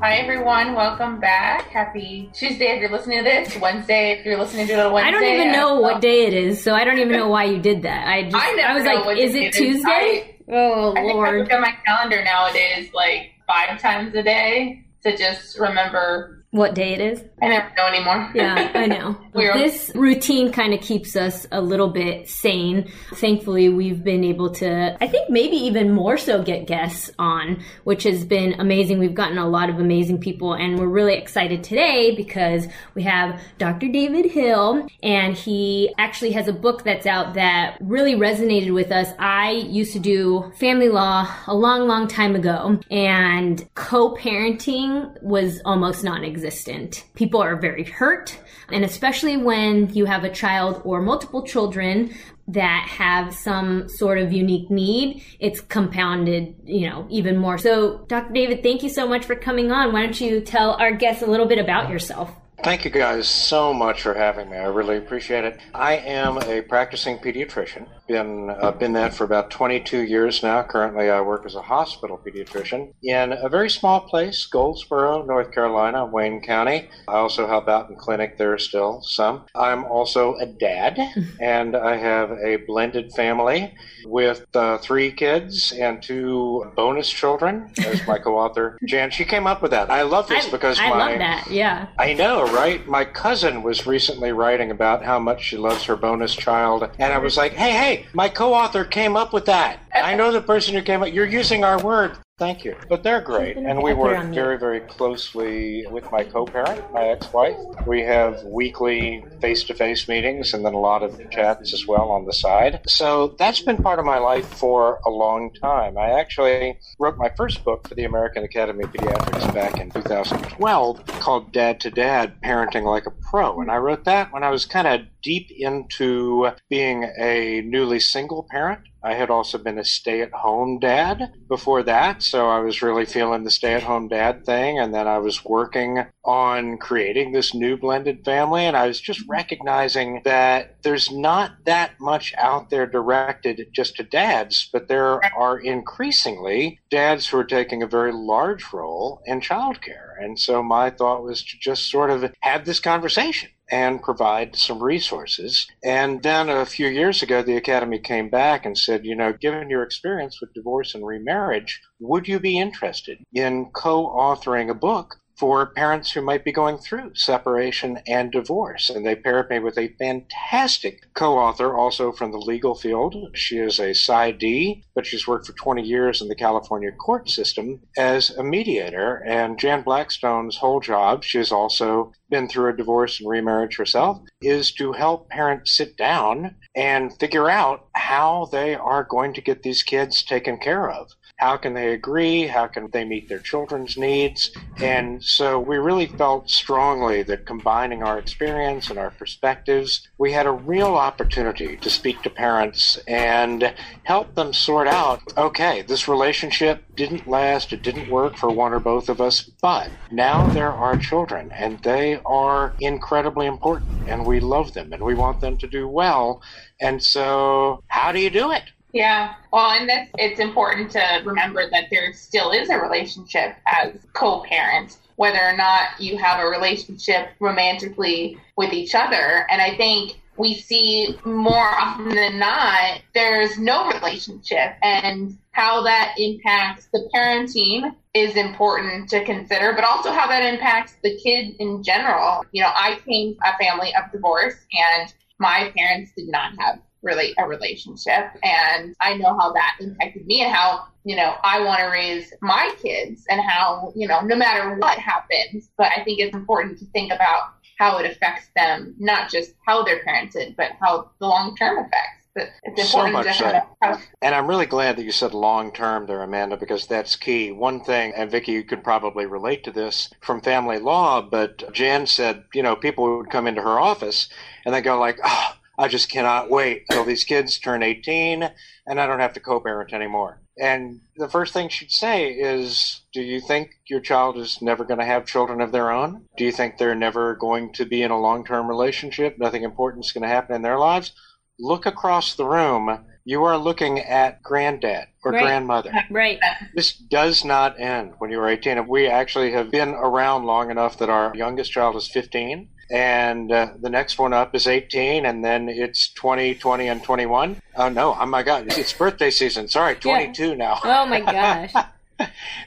Hi everyone, welcome back. Happy Tuesday if you're listening to this. Wednesday if you're listening to it on Wednesday. I don't even know what oh. day it is, so I don't even know why you did that. I just I, never was like, is it Tuesday? I, oh I think I look at my calendar nowadays like five times a day to just remember What day it is? I never know anymore. Yeah, I know. This routine kind of keeps us a little bit sane. Thankfully, we've been able to, I think maybe even more so get guests on, which has been amazing. We've gotten a lot of amazing people and we're really excited today because we have Dr. David Hill and he actually has a book that's out that really resonated with us. I used to do family law a long, long time ago and co-parenting was almost non-existent. People are very hurt and especially when you have a child or multiple children that have some sort of unique need, it's compounded, you know, even more. So, Dr. David, thank you so much for coming on. Why don't you tell our guests a little bit about yourself? Thank you guys so much for having me. I really appreciate it. I am a practicing pediatrician. Been uh, been that for about 22 years now. Currently, I work as a hospital pediatrician in a very small place, Goldsboro, North Carolina, Wayne County. I also help out in clinic there still some. I'm also a dad, and I have a blended family with uh, three kids and two bonus children. As my co-author Jann, she came up with that. I love this I, because I my love that. Yeah. I know, right? My cousin was recently writing about how much she loves her bonus child, and I was like, "Hey, hey, my co-author came up with that. I know the person who came up. You're using our word. Thank you." But they're great, and we I put it work very, very closely with my co-parent, my ex-wife. We have weekly face-to-face meetings, and then a lot of chats as well on the side. So that's been part of my life for a long time. I actually wrote my first book for the American Academy of Pediatrics back in 2012 called Dad to Dad Parenting Like a Pro. And I wrote that when I was kind of deep into being a newly single parent. I had also been a stay at home dad before that, so I was really feeling the stay at home dad thing. And then I was working on creating this new blended family, and I was just recognizing that there's not that much out there directed just to dads, but there are increasingly dads who are taking a very large role in childcare. And so my thought was to just sort of have this conversation and provide some resources. And then a few years ago, the Academy came back and said, you know, given your experience with divorce and remarriage, would you be interested in co authoring a book? For parents who might be going through separation and divorce. And they paired me with a fantastic co author, also from the legal field. She is a PsyD, but she's worked for 20 years in the California court system as a mediator. And Jann Blackstone's whole job, she has also been through a divorce and remarriage herself, is to help parents sit down and figure out how they are going to get these kids taken care of. How can they agree? How can they meet their children's needs? And so we really felt strongly that combining our experience and our perspectives, we had a real opportunity to speak to parents and help them sort out okay, this relationship didn't last, it didn't work for one or both of us, but now there are children and they are incredibly important and we love them and we want them to do well. And so, how do you do it? Yeah. Well, and that's it's important to remember that there still is a relationship as co-parents, whether or not you have a relationship romantically with each other. And I think we see more often than not there's no relationship and how that impacts the parenting is important to consider, but also how that impacts the kid in general. You know, I came a family of divorce and my parents did not have really a relationship and I know how that impacted me and how, you know, I want to raise my kids and how, you know, no matter what happens, but I think it's important to think about how it affects them, not just how they're parented, but how the long term effects. it's so much so. And I'm really glad that you said long term there, Amanda, because that's key. One thing, and Vicki, you could probably relate to this from family law, but Jann said, you know, people would come into her office and they go like, oh, I just cannot wait until these kids turn 18 and I don't have to co-parent anymore. And the first thing she'd say is, Do you think your child is never going to have children of their own? Do you think they're never going to be in a long term relationship? Nothing important is going to happen in their lives? Look across the room. You are looking at granddad or Right. grandmother. Right. This does not end when you are 18. We actually have been around long enough that our youngest child is 15, and uh, the next one up is 18, and then it's 20, 20, and 21. Oh, no. Oh, my God. It's birthday season. Sorry, 22 now. Oh my gosh.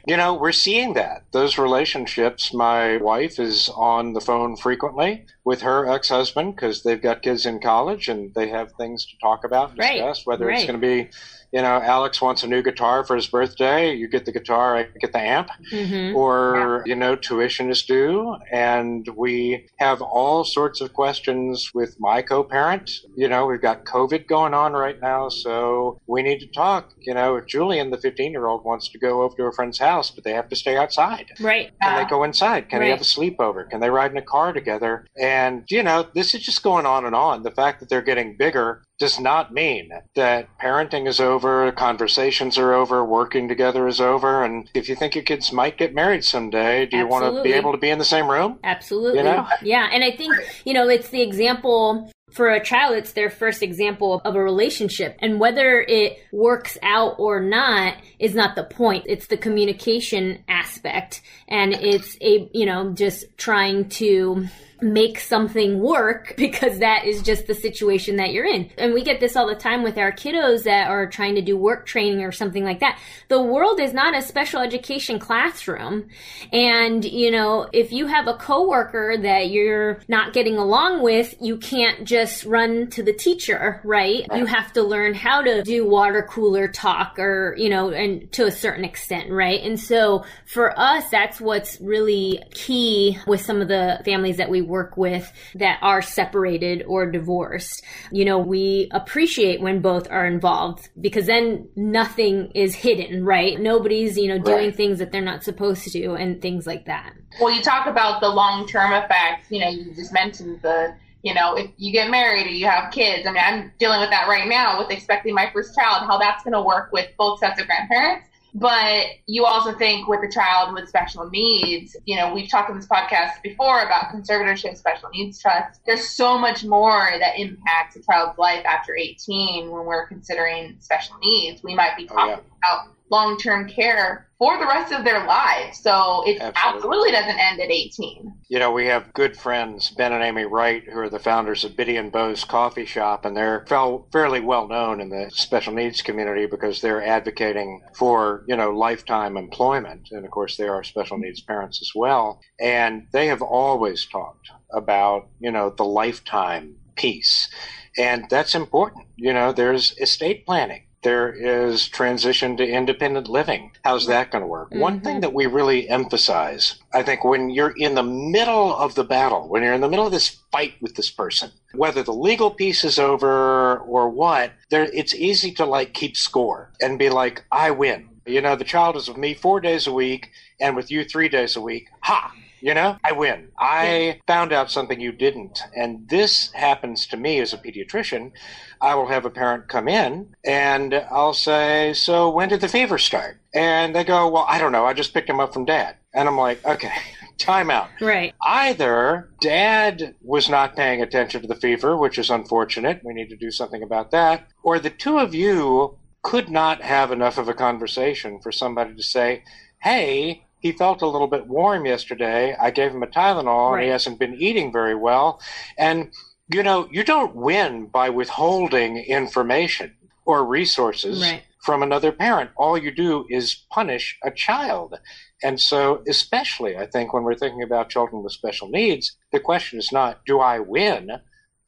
You know, we're seeing that. Those relationships, my wife is on the phone frequently with her ex husband because they've got kids in college and they have things to talk about and Right, discuss, whether it's going to be, you know, Alex wants a new guitar for his birthday. You get the guitar, I get the amp hmm or you know tuition is due and we have all sorts of questions with my co-parent you know we've got covid going on right now so we need to talk you know julian the 15 year old wants to go over to a friend's house but they have to stay outside Right. can they go inside? Can they have a sleepover? Can they ride in a car together? And, you know, this is just going on and on. The fact that they're getting bigger does not mean that parenting is over, conversations are over, working together is over. And if you think your kids might get married someday, do you want to be able to be in the same room? Absolutely. You know? Yeah. And I think, you know, it's the example for a child, it's their first example of a relationship. And whether it works out or not is not the point. It's the communication aspect. And it's a, you know, just trying to make something work because that is just the situation that you're in. And we get this all the time with our kiddos that are trying to do work training or something like that. The world is not a special education classroom. And, you know, if you have a coworker that you're not getting along with, you can't just run to the teacher, right? You have to learn how to do water cooler talk or, you know, and to a certain extent, right? And so for us, that's what's really key with some of the families that we work with that are separated or divorced. You know, we appreciate when both are involved because then nothing is hidden, right? Nobody's, you know, doing Right. things that they're not supposed to do and things like that. Well, you talk about the long term effects. You know, you just mentioned the, you know, if you get married or you have kids. I mean, I'm dealing with that right now with expecting my first child, how that's going to work with both sets of grandparents. But you also think with a child with special needs, you know, we've talked in this podcast before about conservatorship, special needs trust. There's so much more that impacts a child's life after 18 when we're considering special needs. We might be Oh, talking about long term care for the rest of their lives. So it Absolutely. absolutely doesn't end at 18. You know, we have good friends, Ben and Amy Wright, who are the founders of Bitty and Beau's Coffee Shop, and they're fairly well known in the special needs community because they're advocating for, you know, lifetime employment. And of course, they are special needs parents as well. And they have always talked about, you know, the lifetime piece. And that's important. You know, there's estate planning. There is transition to independent living. How's that going to work? One Mhm. thing that we really emphasize, I think, when you're in the middle of the battle, when you're in the middle of this fight with this person, whether the legal piece is over or what, there, it's easy to like keep score and be like, I win. You know, the child is with me four days a week and with you three days a week. Ha! You know, I win. I found out something you didn't. And this happens to me as a pediatrician. I will have a parent come in and I'll say, So when did the fever start? And they go, Well, I don't know. I just picked him up from dad. And I'm like, Okay, time out. Right. Either dad was not paying attention to the fever, which is unfortunate. We need to do something about that. Or the two of you could not have enough of a conversation for somebody to say, Hey, he felt a little bit warm yesterday. I gave him a Tylenol and he hasn't been eating very well. And, you know, you don't win by withholding information or resources Right. from another parent. All you do is punish a child. And so, especially, I think, when we're thinking about children with special needs, the question is not, do I win?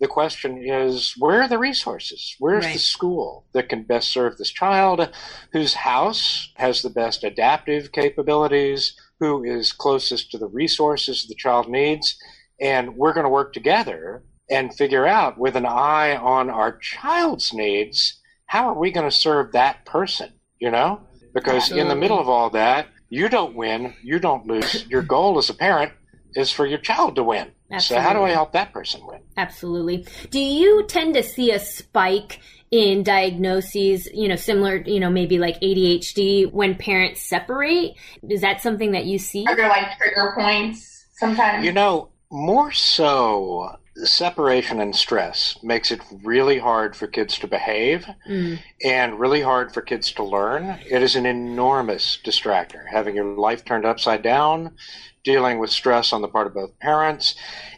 The question is, where are the resources? Where's Right. the school that can best serve this child? Whose house has the best adaptive capabilities? Who is closest to the resources the child needs? And we're going to work together and figure out with an eye on our child's needs, how are we going to serve that person, you know? Because Absolutely. in the middle of all that, you don't win, you don't lose. Your goal as a parent is for your child to win. Absolutely. So how do I help that person win? Absolutely. Do you tend to see a spike in diagnoses, you know, similar, you know, maybe like ADHD when parents separate? Is that something that you see? Are there like trigger points sometimes? You know, more so separation and stress makes it really hard for kids to behave mm. and really hard for kids to learn. It is an enormous distractor, having your life turned upside down, dealing with stress on the part of both parents.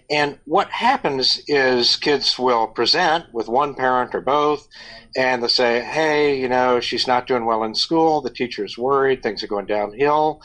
And what happens is kids will present with one parent or both, and they'll say, Hey, you know, she's not doing well in school. The teacher's worried. Things are going downhill.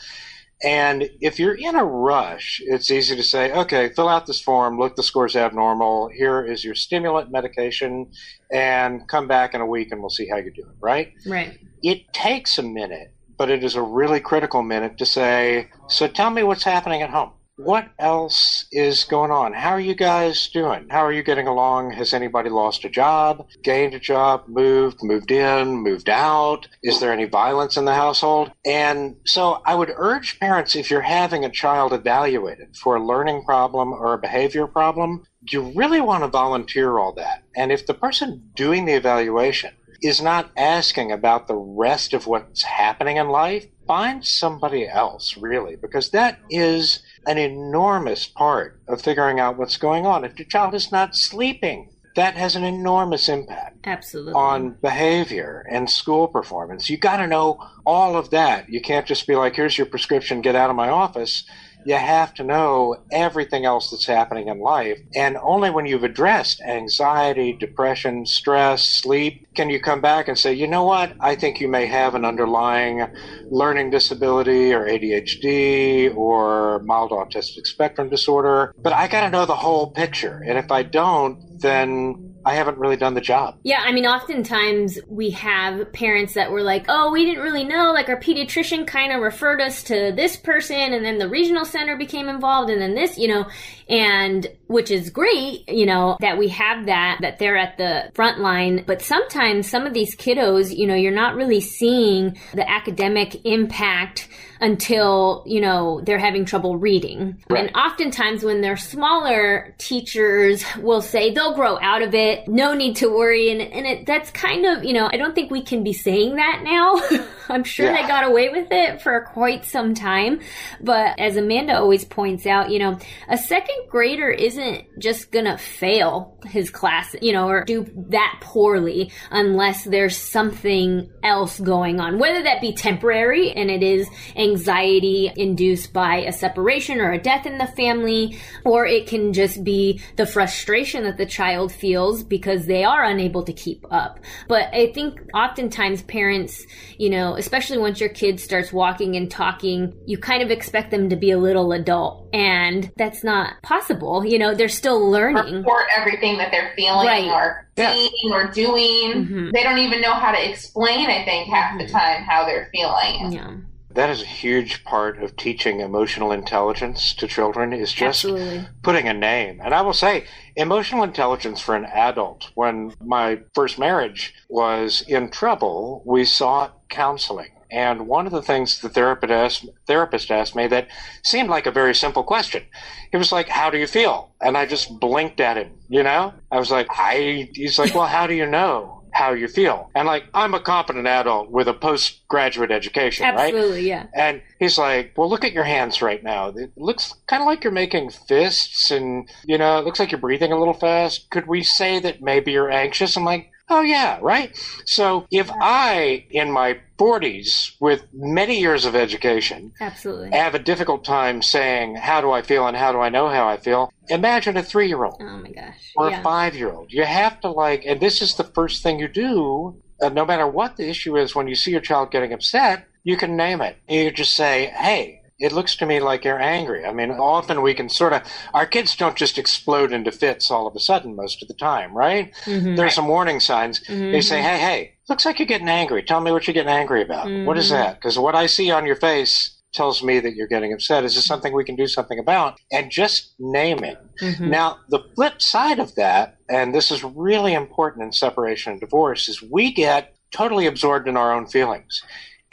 And if you're in a rush, it's easy to say, okay, fill out this form, look, the score's abnormal. Here is your stimulant medication, and come back in a week and we'll see how you're doing, right? Right. It takes a minute, but it is a really critical minute to say, so tell me what's happening at home what else is going on? How are you guys doing? How are you getting along? Has anybody lost a job, gained a job, moved, moved in, moved out? Is there any violence in the household? And so I would urge parents if you're having a child evaluated for a learning problem or a behavior problem, you really want to volunteer all that. And if the person doing the evaluation is not asking about the rest of what's happening in life, find somebody else, really, because that is an enormous part of figuring out what's going on. If your child is not sleeping, that has an enormous impact absolutely on behavior and school performance. You got to know all of that. You can't just be like, "Here's your prescription, get out of my office." You have to know everything else that's happening in life. And only when you've addressed anxiety, depression, stress, sleep, can you come back and say, you know what, I think you may have an underlying learning disability or ADHD or mild autistic spectrum disorder. But I got to know the whole picture. And if I don't, then I haven't really done the job. Yeah, I mean, oftentimes we have parents that were like, oh, we didn't really know. Like, our pediatrician kind of referred us to this person, and then the regional center became involved, and then this, you know, and which is great, you know, that we have that, that they're at the front line. But sometimes some of these kiddos, you know, you're not really seeing the academic impact until, you know, they're having trouble reading. Right. And oftentimes when they're smaller, teachers will say they'll grow out of it. No need to worry. And, and it, that's kind of, you know, I don't think we can be saying that now. I'm sure yeah. they got away with it for quite some time. But as Amanda always points out, you know, a second grader isn't just gonna fail his class, you know, or do that poorly unless there's something else going on, whether that be temporary and it is anxiety induced by a separation or a death in the family, or it can just be the frustration that the child feels because they are unable to keep up. But I think oftentimes parents, you know, especially once your kid starts walking and talking, you kind of expect them to be a little adult. And that's not possible. You know, they're still learning. Report everything that they're feeling right. or seeing yeah. or doing. Mm-hmm. They don't even know how to explain, I think, half mm-hmm. the time how they're feeling. Yeah. That is a huge part of teaching emotional intelligence to children is just Absolutely. putting a name. And I will say, emotional intelligence for an adult, when my first marriage was in trouble, we sought counseling. And one of the things the therapist asked, therapist asked me that seemed like a very simple question. He was like, How do you feel? And I just blinked at him, you know? I was like, I, he's like, Well, how do you know? how you feel. And like, I'm a competent adult with a postgraduate education, Absolutely, right? Absolutely, yeah. And he's like, well, look at your hands right now. It looks kind of like you're making fists and, you know, it looks like you're breathing a little fast. Could we say that maybe you're anxious? I'm like, Oh, yeah, right? So if I, in my 40s, with many years of education, absolutely have a difficult time saying, How do I feel and how do I know how I feel? Imagine a three year old. Oh, my gosh. Or yeah. a five year old. You have to, like, and this is the first thing you do, uh, no matter what the issue is, when you see your child getting upset, you can name it. You just say, Hey, it looks to me like you're angry. I mean, often we can sort of, our kids don't just explode into fits all of a sudden most of the time, right? Mm-hmm. There's some warning signs. Mm-hmm. They say, hey, hey, looks like you're getting angry. Tell me what you're getting angry about. Mm-hmm. What is mm-hmm. that? Because what I see on your face tells me that you're getting upset. Is this something we can do something about? And just name it. Mm-hmm. Now, the flip side of that, and this is really important in separation and divorce, is we get totally absorbed in our own feelings.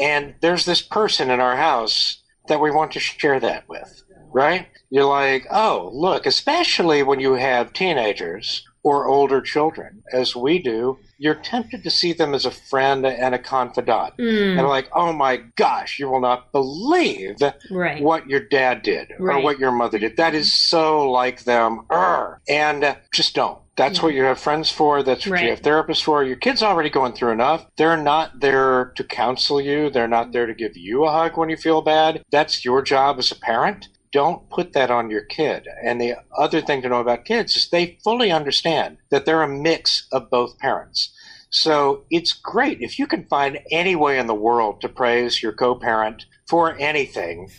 And there's this person in our house that we want to share that with, right? You're like, oh, look, especially when you have teenagers or older children, as we do, you're tempted to see them as a friend and a confidant. Mm. And like, oh my gosh, you will not believe right. what your dad did right. or what your mother did. That is so like them. Urgh. And just don't. That's yeah. what you have friends for. That's what right. you have therapists for. Your kid's already going through enough. They're not there to counsel you. They're not there to give you a hug when you feel bad. That's your job as a parent don't put that on your kid. And the other thing to know about kids is they fully understand that they're a mix of both parents. So it's great if you can find any way in the world to praise your co parent for anything.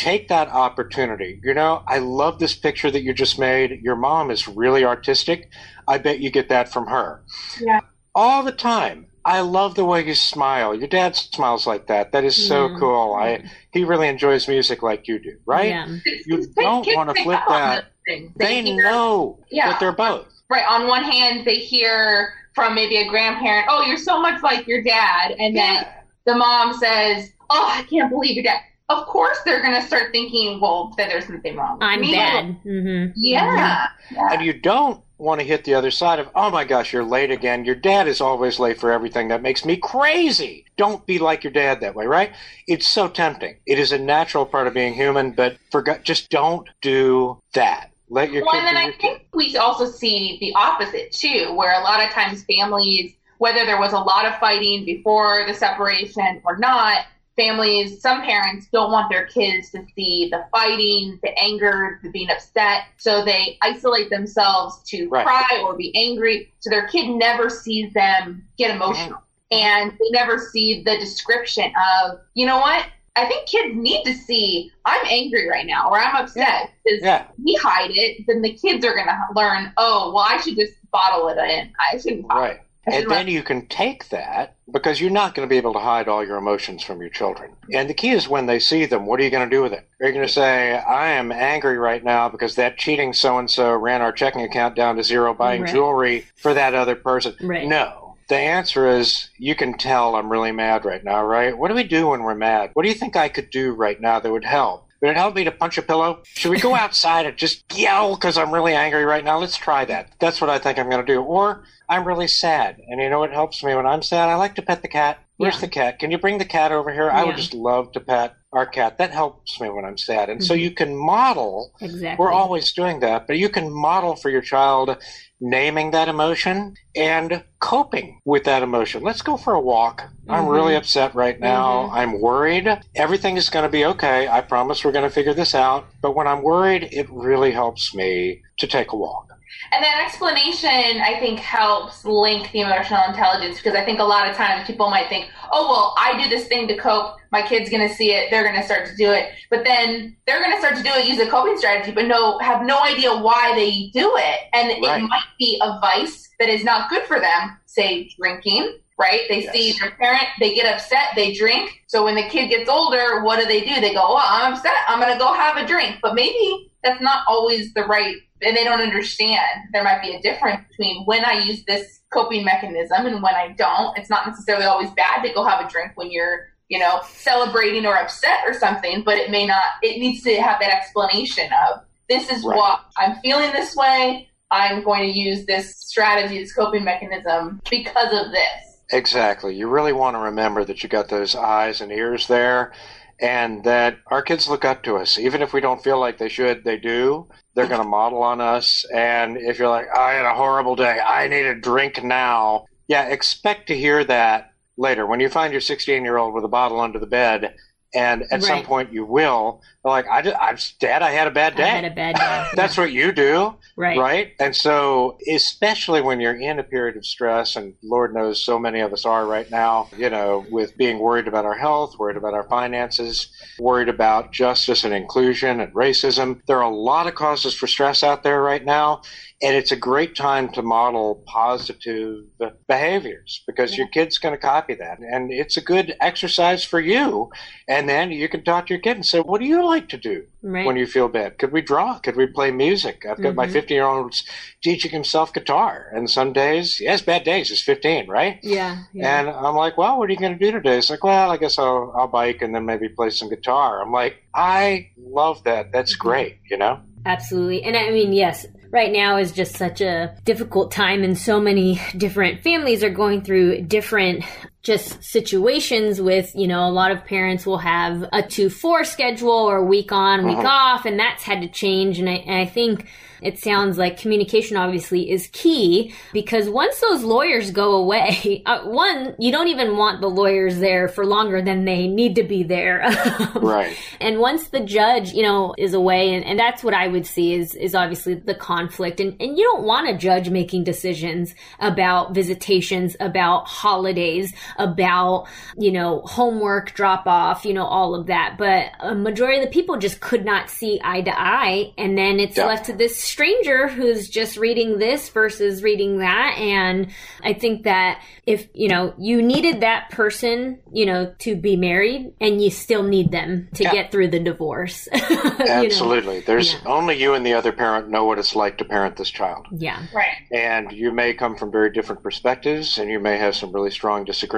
Take that opportunity. You know, I love this picture that you just made. Your mom is really artistic. I bet you get that from her. Yeah. All the time. I love the way you smile. Your dad smiles like that. That is so mm-hmm. cool. I he really enjoys music like you do, right? Yeah. You don't want to flip that. They, they hear, know yeah. that they're both. Right. On one hand, they hear from maybe a grandparent, "Oh, you're so much like your dad," and then yeah. the mom says, "Oh, I can't believe your dad." Of course, they're going to start thinking, "Well, then there's something wrong." I'm bad. Mm-hmm. Yeah. Mm-hmm. yeah. And you don't want to hit the other side of, oh my gosh, you're late again. Your dad is always late for everything. That makes me crazy. Don't be like your dad that way, right? It's so tempting. It is a natural part of being human, but for just don't do that. Let your well, and then I think kid. we also see the opposite too, where a lot of times families, whether there was a lot of fighting before the separation or not, families, some parents don't want their kids to see the fighting, the anger, the being upset. So they isolate themselves to right. cry or be angry. So their kid never sees them get mm-hmm. emotional. And they never see the description of, you know what? I think kids need to see I'm angry right now or I'm upset because yeah. yeah. we hide it. Then the kids are going to learn, oh, well, I should just bottle it in. I shouldn't. Right. And then you can take that because you're not going to be able to hide all your emotions from your children. And the key is when they see them, what are you going to do with it? Are you going to say, I am angry right now because that cheating so and so ran our checking account down to zero buying right. jewelry for that other person? Right. No. The answer is you can tell I'm really mad right now, right? What do we do when we're mad? What do you think I could do right now that would help? Would it help me to punch a pillow? Should we go outside and just yell because I'm really angry right now? Let's try that. That's what I think I'm going to do. Or I'm really sad. And you know what helps me when I'm sad? I like to pet the cat. Where's yeah. the cat? Can you bring the cat over here? Yeah. I would just love to pet our cat. That helps me when I'm sad. And mm-hmm. so you can model. Exactly. We're always doing that, but you can model for your child naming that emotion and coping with that emotion. Let's go for a walk. Mm-hmm. I'm really upset right now. Mm-hmm. I'm worried. Everything is going to be okay. I promise we're going to figure this out. But when I'm worried, it really helps me to take a walk. And that explanation, I think, helps link the emotional intelligence because I think a lot of times people might think, oh, well, I do this thing to cope. My kid's going to see it. They're going to start to do it. But then they're going to start to do it, use a coping strategy, but no, have no idea why they do it. And right. it might be a vice that is not good for them, say drinking, right? They yes. see their parent, they get upset, they drink. So when the kid gets older, what do they do? They go, well, I'm upset. I'm going to go have a drink. But maybe that's not always the right and they don't understand there might be a difference between when I use this coping mechanism and when I don't. It's not necessarily always bad to go have a drink when you're, you know, celebrating or upset or something, but it may not, it needs to have that explanation of this is right. what I'm feeling this way. I'm going to use this strategy, this coping mechanism because of this. Exactly. You really want to remember that you got those eyes and ears there and that our kids look up to us. Even if we don't feel like they should, they do. They're going to model on us. And if you're like, I had a horrible day, I need a drink now. Yeah, expect to hear that later. When you find your 16 year old with a bottle under the bed, and at right. some point you will. Like I, just, I'm dad. I had a bad day. I had a bad day. That's what you do, right? Right. And so, especially when you're in a period of stress, and Lord knows so many of us are right now. You know, with being worried about our health, worried about our finances, worried about justice and inclusion and racism. There are a lot of causes for stress out there right now. And it's a great time to model positive behaviors because your kid's going to copy that. And it's a good exercise for you. And then you can talk to your kid and say, What do you like to do Right. when you feel bad? Could we draw? Could we play music? I've got my Mhm. 15 year old teaching himself guitar. And some days, he has bad days. He's 15, right? yeah. yeah. And I'm like, well, what are you going to do today? It's like, well, I guess I'll, I'll bike and then maybe play some guitar. I'm like, I love that. That's Mm-hmm. great, you know? Absolutely. And I mean, yes, right now is just such a difficult time, and so many different families are going through different just situations with, you know, a lot of parents will have a 2 4 schedule or week on, week Mhm. off, and that's had to change. And I, and I think it sounds like communication obviously is key because once those lawyers go away, uh, one, you don't even want the lawyers there for longer than they need to be there. Right. And once the judge, you know, is away, and, and that's what I would see is is obviously the conflict. And and you don't want a judge making decisions about visitations, about holidays, about, you know, homework drop off, you know, all of that. But a majority of the people just could not see eye to eye. And then it's Yeah. left to this stranger who's just reading this versus reading that. And I think that if, you know, you needed that person, you know, to be married and you still need them to Yeah. get through the divorce. you know? Absolutely. There's Yeah. only you and the other parent know what it's like to parent this child. Yeah. Right. And you may come from very different perspectives and you may have some really strong disagreements.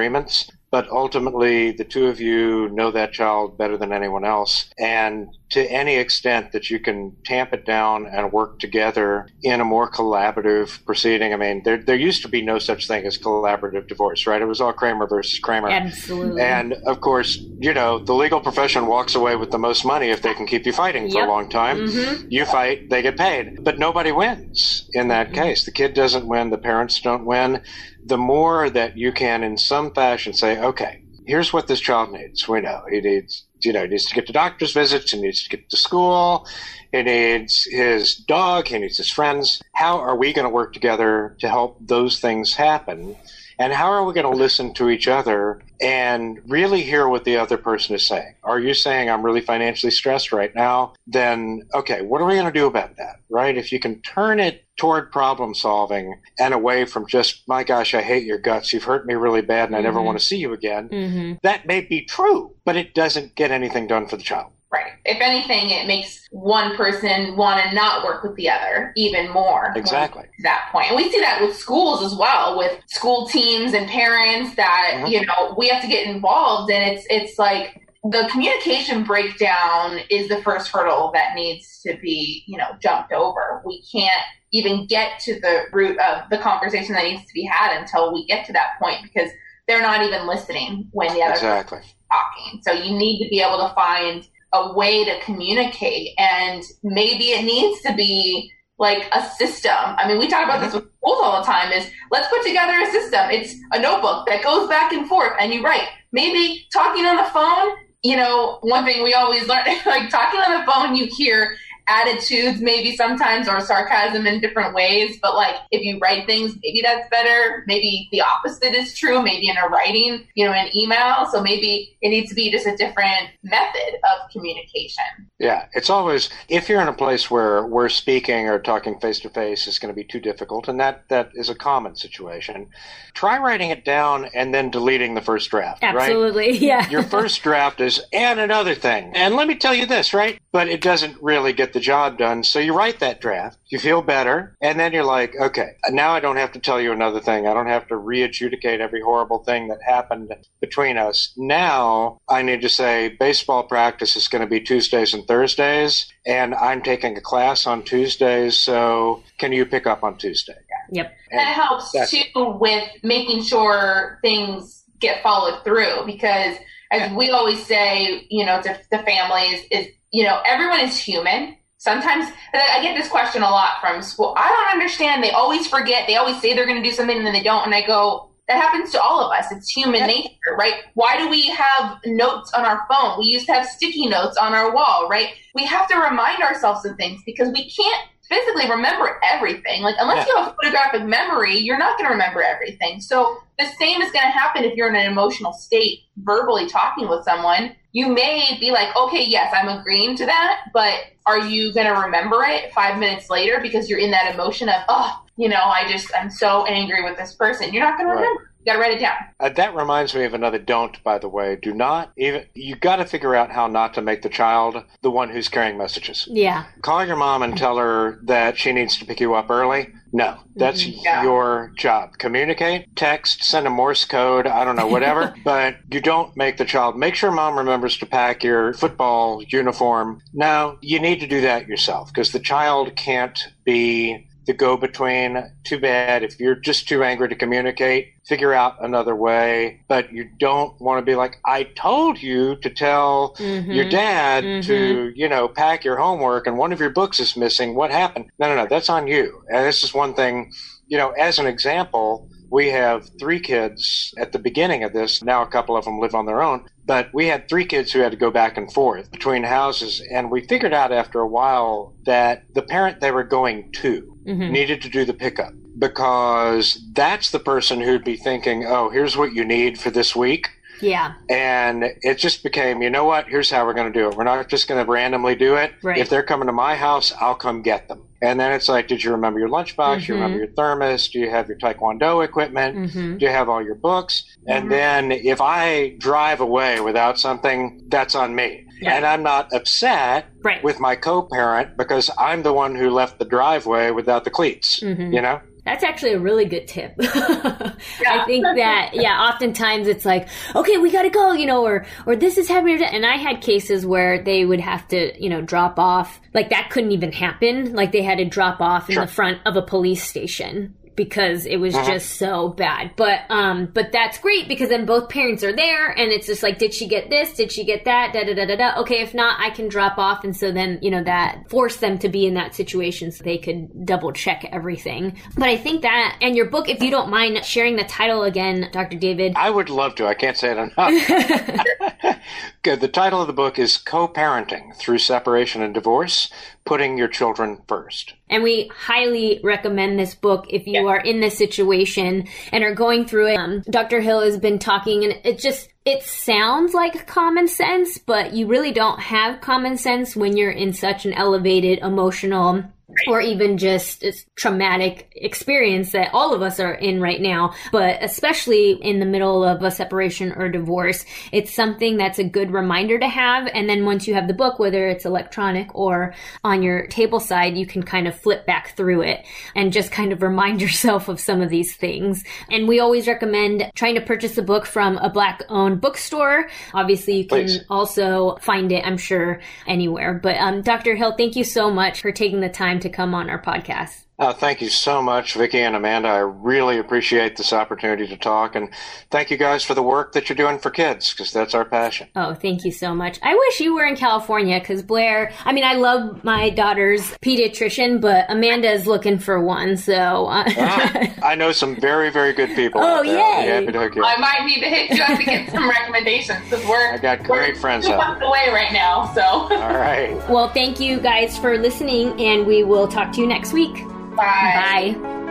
But ultimately, the two of you know that child better than anyone else. And to any extent that you can tamp it down and work together in a more collaborative proceeding, I mean, there, there used to be no such thing as collaborative divorce, right? It was all Kramer versus Kramer. Absolutely. And of course, you know, the legal profession walks away with the most money if they can keep you fighting for Yep. a long time. Mhm. You fight, they get paid. But nobody wins in that case. The kid doesn't win, the parents don't win. The more that you can, in some fashion, say, okay, here's what this child needs. We know he needs, you know, he needs to get to doctor's visits, he needs to get to school, he needs his dog, he needs his friends. How are we going to work together to help those things happen? And how are we going to listen to each other and really hear what the other person is saying? Are you saying I'm really financially stressed right now? Then, okay, what are we going to do about that? Right? If you can turn it toward problem solving and away from just, my gosh, I hate your guts. You've hurt me really bad and I never Mhm. want to see you again. hmm That may be true, but it doesn't get anything done for the child. Right. If anything, it makes one person want to not work with the other even more. Exactly. That point. And we see that with schools as well, with school teams and parents that, Mhm. you know, we have to get involved and it's it's like the communication breakdown is the first hurdle that needs to be, you know, jumped over. We can't even get to the root of the conversation that needs to be had until we get to that point because they're not even listening when the other Exactly. talking. So you need to be able to find a way to communicate and maybe it needs to be like a system. I mean, we talk about this mm-hmm. with schools all the time is let's put together a system. It's a notebook that goes back and forth and you write. Maybe talking on the phone, you know, one thing we always learn, like talking on the phone, you hear attitudes maybe sometimes or sarcasm in different ways but like if you write things maybe that's better maybe the opposite is true maybe in a writing you know an email so maybe it needs to be just a different method of communication Yeah, it's always if you're in a place where we're speaking or talking face to face is going to be too difficult, and that that is a common situation. Try writing it down and then deleting the first draft. Right? Absolutely. Yeah. Your first draft is and another thing, and let me tell you this, right? But it doesn't really get the job done. So you write that draft, you feel better, and then you're like, okay, now I don't have to tell you another thing. I don't have to re-adjudicate every horrible thing that happened between us. Now I need to say baseball practice is going to be Tuesdays and Thursdays, and I'm taking a class on Tuesdays. So can you pick up on Tuesday? Yep. And it helps too with making sure things get followed through because as we always say, you know, to the families is, you know, everyone is human. Sometimes I get this question a lot from school. I don't understand. They always forget. They always say they're going to do something and then they don't. And I go, that happens to all of us. It's human nature, right? Why do we have notes on our phone? We used to have sticky notes on our wall, right? We have to remind ourselves of things because we can't physically remember everything. Like, unless you have a photographic memory, you're not going to remember everything. So, the same is going to happen if you're in an emotional state, verbally talking with someone. You may be like, okay, yes, I'm agreeing to that, but are you going to remember it five minutes later because you're in that emotion of, oh, you know, I just, I'm so angry with this person. You're not going Right. to remember. Got to write it down. Uh, that reminds me of another don't, by the way. Do not even, you got to figure out how not to make the child the one who's carrying messages. Yeah. Call your mom and tell her that she needs to pick you up early. No, that's Yeah. your job. Communicate, text, send a Morse code, I don't know, whatever. but you don't make the child. Make sure mom remembers to pack your football uniform. No, you need to do that yourself because the child can't be the go between. Too bad. If you're just too angry to communicate, figure out another way. But you don't want to be like, I told you to tell Mhm. your dad Mhm. to, you know, pack your homework and one of your books is missing. What happened? No, no, no. That's on you. And this is one thing, you know, as an example, we have three kids at the beginning of this. Now a couple of them live on their own, but we had three kids who had to go back and forth between houses. And we figured out after a while that the parent they were going to Mhm. needed to do the pickup because that's the person who'd be thinking, oh, here's what you need for this week. Yeah. And it just became, you know what? Here's how we're going to do it. We're not just going to randomly do it. Right. If they're coming to my house, I'll come get them. And then it's like, did you remember your lunchbox? Do you remember your thermos? Do you have your Taekwondo equipment? Mhm. Do you have all your books? And Mhm. then if I drive away without something, that's on me. Yeah. And I'm not upset Right. with my co parent because I'm the one who left the driveway without the cleats. Mhm. You know? That's actually a really good tip. I think that yeah, oftentimes it's like, okay, we gotta go, you know, or or this is happening, and I had cases where they would have to, you know, drop off. Like that couldn't even happen. Like they had to drop off in Sure. the front of a police station because it was Uh-huh. just so bad. But um, but that's great because then both parents are there, and it's just like, did she get this? Did she get that? Da da da da da. Okay, if not, I can drop off, and so then you know that forced them to be in that situation so they could double check everything. But I think that, and your book, if you don't mind sharing the title again, Dr. David. I would love to. I can't say it enough. The title of the book is Co Parenting Through Separation and Divorce Putting Your Children First. And we highly recommend this book if you are in this situation and are going through it. Um, Dr. Hill has been talking, and it just it sounds like common sense, but you really don't have common sense when you're in such an elevated emotional or even just a traumatic experience that all of us are in right now, but especially in the middle of a separation or divorce, it's something that's a good reminder to have. And then once you have the book, whether it's electronic or on your table side, you can kind of flip back through it and just kind of remind yourself of some of these things. And we always recommend trying to purchase a book from a black owned bookstore. Obviously, you can Please. also find it, I'm sure, anywhere. But um, Dr. Hill, thank you so much for taking the time to come on our podcast. Uh, thank you so much, Vicki and Amanda. I really appreciate this opportunity to talk, and thank you guys for the work that you're doing for kids, because that's our passion. Oh, thank you so much. I wish you were in California because Blair, I mean, I love my daughter's pediatrician, but Amanda is looking for one. So, uh, Ah, I know some very, very good people. Oh, out there. I'll yay. happy to you I might need to hit you up to get some recommendations because we're I got great we're friends two out months away right now. So All right. well, thank you guys for listening, and we will talk to you next week. Bye. Bye.